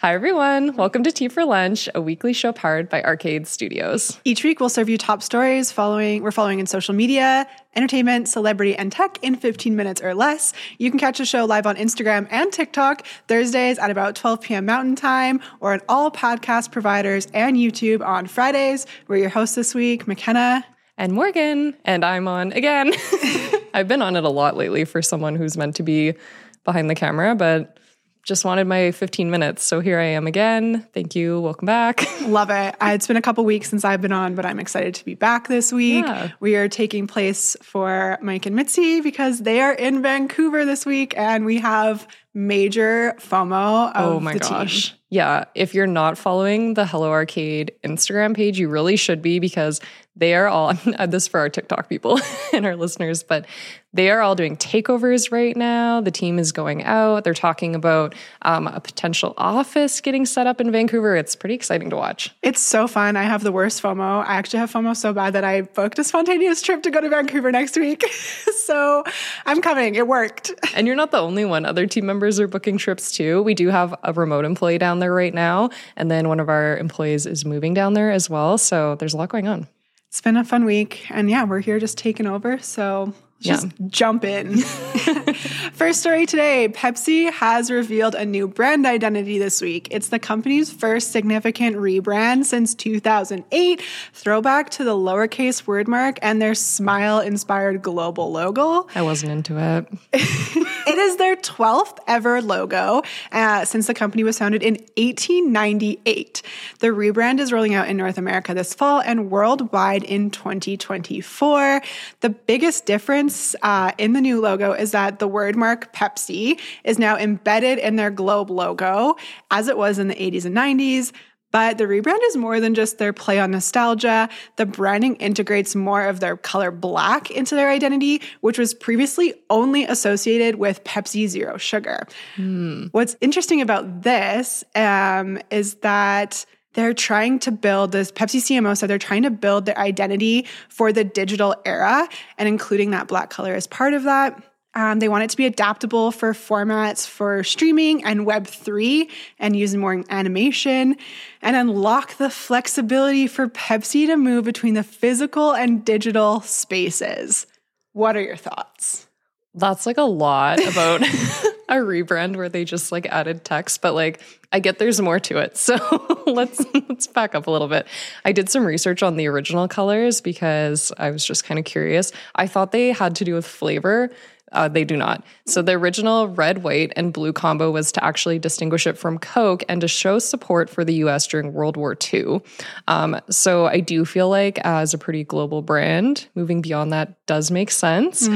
Hi, everyone. Welcome to Tea for Lunch, a weekly show powered by Arcade Studios. Each week, we'll serve you top stories following we're following in social media, entertainment, celebrity, and tech in 15 minutes or less. You can catch the show live on Instagram and TikTok Thursdays at about 12 p.m. Mountain Time, or on all podcast providers and YouTube on Fridays. We're your hosts this week, Mikenna. And Morgan, and I'm on again. I've been on it a lot lately for someone who's meant to be behind the camera, but just wanted my 15 minutes. So here I am again. Thank you. Welcome back. Love it. It's been a couple weeks since I've been on, but I'm excited to be back this week. Yeah. We are taking place for Mike and Mitzi because they are in Vancouver this week, and we have major FOMO of Oh my the team. gosh. Yeah. If you're not following the Hello Arcade Instagram page, you really should be because they are all, this is for our TikTok people and our listeners, but they are all doing takeovers right now. The team is going out. They're talking about um, a potential office getting set up in Vancouver. It's pretty exciting to watch. It's so fun. I have the worst FOMO. I actually have FOMO so bad that I booked a spontaneous trip to go to Vancouver next week. so I'm coming. It worked. And you're not the only one. Other team members are booking trips too. We do have a remote employee down there right now. And then one of our employees is moving down there as well. So there's a lot going on. It's been a fun week. And yeah, we're here just taking over. So just jump in. first story today Pepsi has revealed a new brand identity this week. It's the company's first significant rebrand since 2008, throwback to the lowercase word mark and their smile inspired global logo. I wasn't into it. It is their 12th ever logo uh, since the company was founded in 1898. The rebrand is rolling out in North America this fall and worldwide in 2024. The biggest difference uh, in the new logo is that the word mark Pepsi is now embedded in their globe logo, as it was in the 80s and 90s. But the rebrand is more than just their play on nostalgia. The branding integrates more of their color black into their identity, which was previously only associated with Pepsi Zero Sugar. What's interesting about this um, is that they're trying to build this Pepsi CMO said they're trying to build their identity for the digital era and including that black color as part of that. Um, they want it to be adaptable for formats for streaming and Web3 and use more animation and unlock the flexibility for Pepsi to move between the physical and digital spaces. What are your thoughts? That's like a lot about a rebrand where they just like added text, but like I get there's more to it. So let's let's back up a little bit. I did some research on the original colors because I was just kind of curious. I thought they had to do with flavor. Uh, they do not. So the original red, white, and blue combo was to actually distinguish it from Coke and to show support for the U.S. during World War II. Um, so I do feel like as a pretty global brand, moving beyond that does make sense.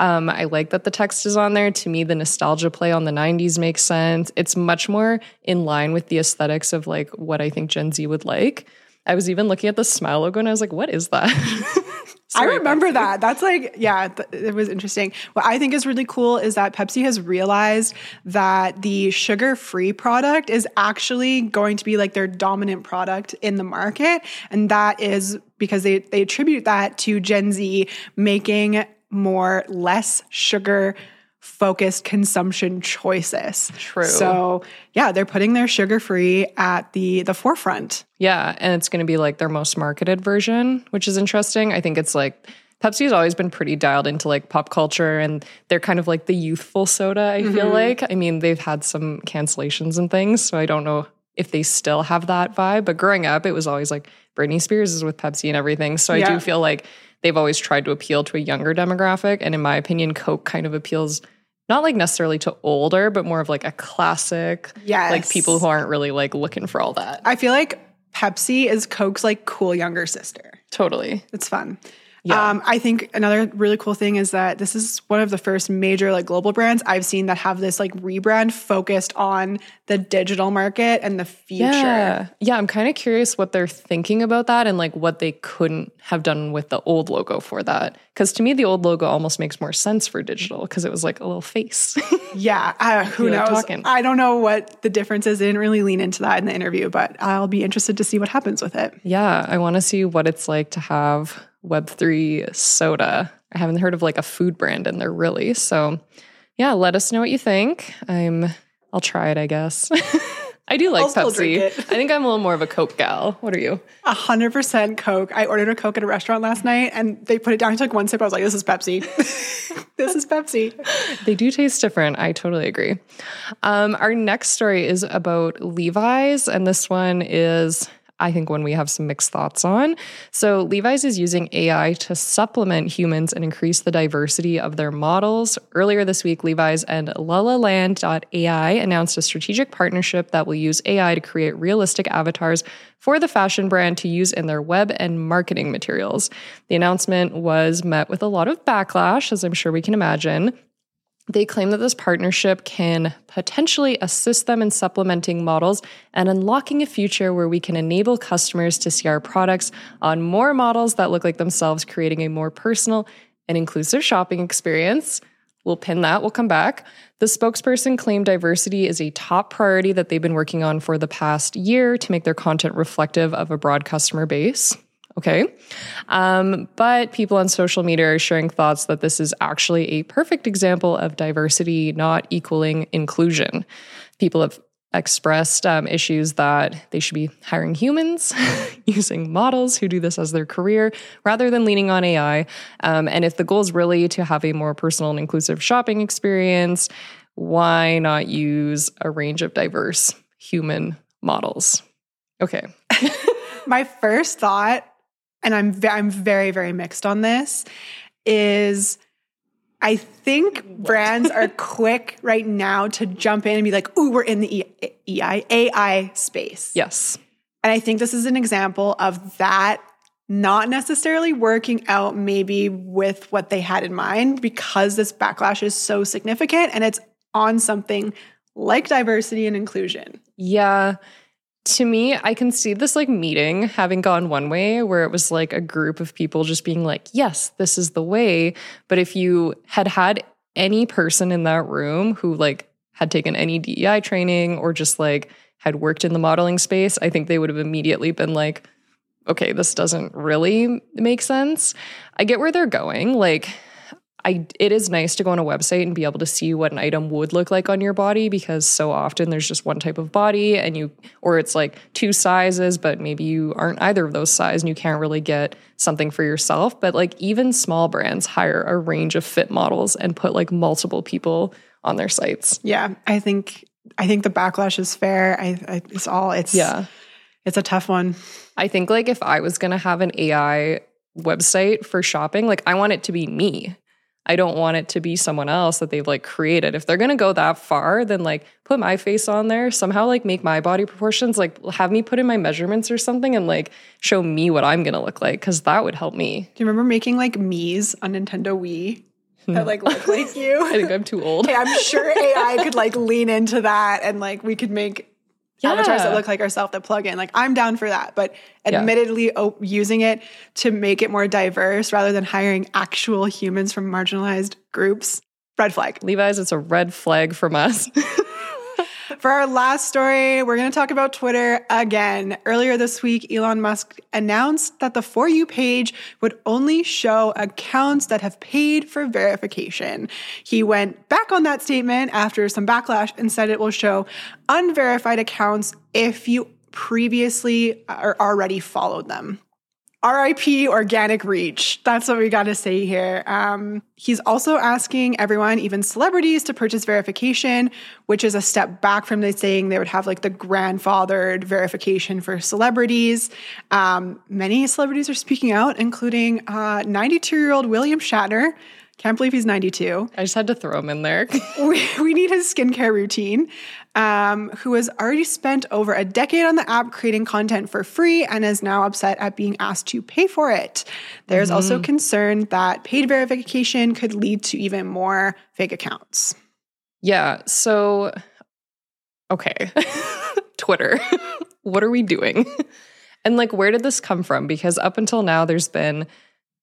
Um, I like that the text is on there. To me, the nostalgia play on the 90s makes sense. It's much more in line with the aesthetics of like what I think Gen Z would like. I was even looking at the smile logo and I was like, what is that? I Sorry, remember that. That's like, yeah, th- it was interesting. What I think is really cool is that Pepsi has realized that the sugar free product is actually going to be like their dominant product in the market. And that is because they, they attribute that to Gen Z making more less sugar focused consumption choices. True. So yeah, they're putting their sugar free at the the forefront. Yeah, and it's going to be like their most marketed version, which is interesting. I think it's like Pepsi has always been pretty dialed into like pop culture and they're kind of like the youthful soda, I feel mm-hmm. like. I mean, they've had some cancellations and things, so I don't know if they still have that vibe, but growing up it was always like Britney Spears is with Pepsi and everything. So I do feel like they've always tried to appeal to a younger demographic and in my opinion Coke kind of appeals not like necessarily to older, but more of like a classic, Yes. like people who aren't really like looking for all that. I feel like Pepsi is Coke's like cool younger sister. Totally. It's fun. Yeah. Um, I think another really cool thing is that this is one of the first major like global brands I've seen that have this like rebrand focused on the digital market and the future. Yeah. Yeah. I'm kind of curious what they're thinking about that and like what they couldn't have done with the old logo for that. Because to me, the old logo almost makes more sense for digital because it was like a little face. Yeah, uh, who like knows? talking. I don't know what the difference is. They didn't really lean into that in the interview, but I'll be interested to see what happens with it. yeah. I want to see what it's like to have Web3 soda. I haven't heard of like a food brand in there really. So yeah, let us know what you think. I'm, I'll try it, I guess. I do like I'll Pepsi. I think I'm a little more of a Coke gal. What are you? A hundred percent Coke. I ordered a Coke at a restaurant last night, and they put it down. I took one sip. I was like, "This is Pepsi. this is Pepsi." They do taste different. I totally agree. Um, our next story is about Levi's, and this one is, I think, one we have some mixed thoughts on. So, Levi's is using AI to supplement humans and increase the diversity of their models. Earlier this week, Levi's and LalaLand.ai announced a strategic partnership that will use AI to create realistic avatars for the fashion brand to use in their web and marketing materials. The announcement was met with a lot of backlash, as I'm sure we can imagine. They claim that this partnership can potentially assist them in supplementing models and unlocking a future where we can enable customers to see our products on more models that look like themselves, creating a more personal and inclusive shopping experience. We'll pin that, we'll come back. The spokesperson claimed diversity is a top priority that they've been working on for the past year to make their content reflective of a broad customer base. Okay. Um, but people on social media are sharing thoughts that this is actually a perfect example of diversity not equaling inclusion. People have expressed um, issues that they should be hiring humans, using models who do this as their career rather than leaning on AI. Um, and if the goal is really to have a more personal and inclusive shopping experience, why not use a range of diverse human models? Okay. My first thought, and I'm ve- I'm very very mixed on this, is I think brands are quick right now to jump in and be like, "Ooh, we're in the E- EI AI space." Yes. And I think this is an example of that not necessarily working out maybe with what they had in mind because this backlash is so significant and it's on something like diversity and inclusion. Yeah. To me, I can see this like meeting having gone one way where it was like a group of people just being like, yes, this is the way. But if you had had any person in that room who like had taken any DEI training or just like had worked in the modeling space, I think they would have immediately been like, okay, this doesn't really make sense. I get where they're going. Like, I it is nice to go on a website and be able to see what an item would look like on your body because so often there's just one type of body and you or it's like two sizes but maybe you aren't either of those size and you can't really get something for yourself but like even small brands hire a range of fit models and put like multiple people on their sites. Yeah, I think I think the backlash is fair. I, I it's all it's Yeah. it's a tough one. I think like if I was going to have an AI website for shopping, like I want it to be me. I don't want it to be someone else that they've like created. If they're going to go that far, then like put my face on there, somehow like make my body proportions, like have me put in my measurements or something and like show me what I'm going to look like cuz that would help me. Do you remember making like Mii's on Nintendo Wii that like look like you? I think I'm too old. Hey, I'm sure AI could like lean into that and like we could make avatars that look like ourselves that plug in. Like I'm down for that, but Yeah. admittedly, o- using it to make it more diverse rather than hiring actual humans from marginalized groups, red flag. Levi's, it's a red flag from us. For our last story, we're going to talk about Twitter again. Earlier this week, Elon Musk announced that the For You page would only show accounts that have paid for verification. He went back on that statement after some backlash and said it will show unverified accounts if you previously uh, or already followed them. RIP organic reach. That's what we got to say here. Um, he's also asking everyone, even celebrities, to purchase verification, which is a step back from the saying they would have like the grandfathered verification for celebrities. Um, many celebrities are speaking out, including 92 year old William Shatner. Can't believe he's 92 I just had to throw him in there. we, we need his skincare routine, um, who has already spent over a decade on the app creating content for free and is now upset at being asked to pay for it. There's also concern that paid verification could lead to even more fake accounts. Yeah. So, okay. Twitter, what are we doing? And like, where did this come from? Because up until now, there's been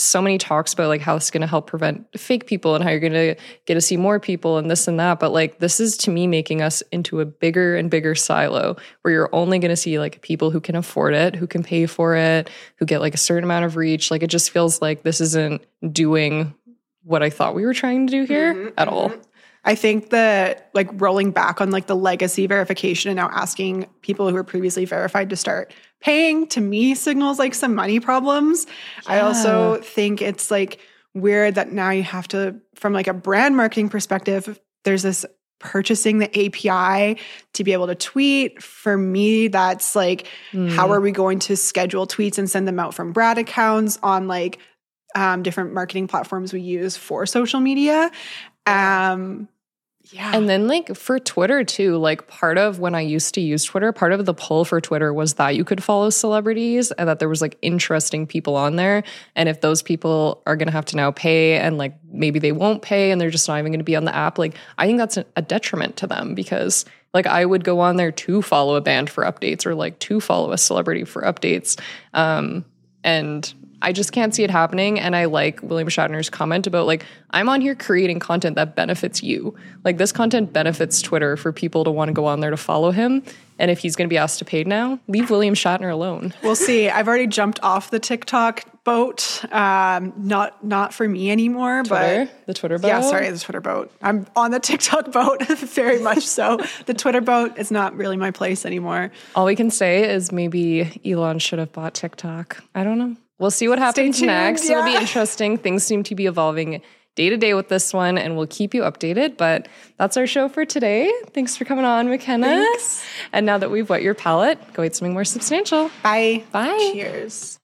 so many talks about like how it's going to help prevent fake people and how you're going to get to see more people and this and that. But like, this is to me making us into a bigger and bigger silo where you're only going to see like people who can afford it, who can pay for it, who get like a certain amount of reach. Like, it just feels like this isn't doing what I thought we were trying to do here mm-hmm, at all. Mm-hmm. I think that like rolling back on like the legacy verification and now asking people who were previously verified to start paying to me signals like some money problems. I also think it's like weird that now you have to, from like a brand marketing perspective, there's this purchasing the API to be able to tweet. For me, that's like, how are we going to schedule tweets and send them out from Brad accounts on like um, different marketing platforms we use for social media? Um, yeah. And then, like, for Twitter, too, like, part of when I used to use Twitter, part of the pull for Twitter was that you could follow celebrities and that there was like interesting people on there. And if those people are going to have to now pay and like maybe they won't pay and they're just not even going to be on the app, like, I think that's a, detriment to them because like I would go on there to follow a band for updates or like to follow a celebrity for updates. Um, and I just can't see it happening. And I like William Shatner's comment about like, I'm on here creating content that benefits you. Like this content benefits Twitter for people to want to go on there to follow him. And if he's going to be asked to pay now, leave William Shatner alone. We'll see. I've already jumped off the TikTok boat. Um, not not for me anymore, Twitter, but the Twitter boat. yeah, sorry, the Twitter boat. I'm on the TikTok boat very much so. the Twitter boat is not really my place anymore. All we can say is maybe Elon should have bought TikTok. I don't know. We'll see what happens tuned, next. It'll be interesting. Things seem to be evolving day to day with this one, and we'll keep you updated. But that's our show for today. Thanks for coming on, Mikenna. Thanks. And now that we've whet your palate, go eat something more substantial. Bye. Bye. Cheers.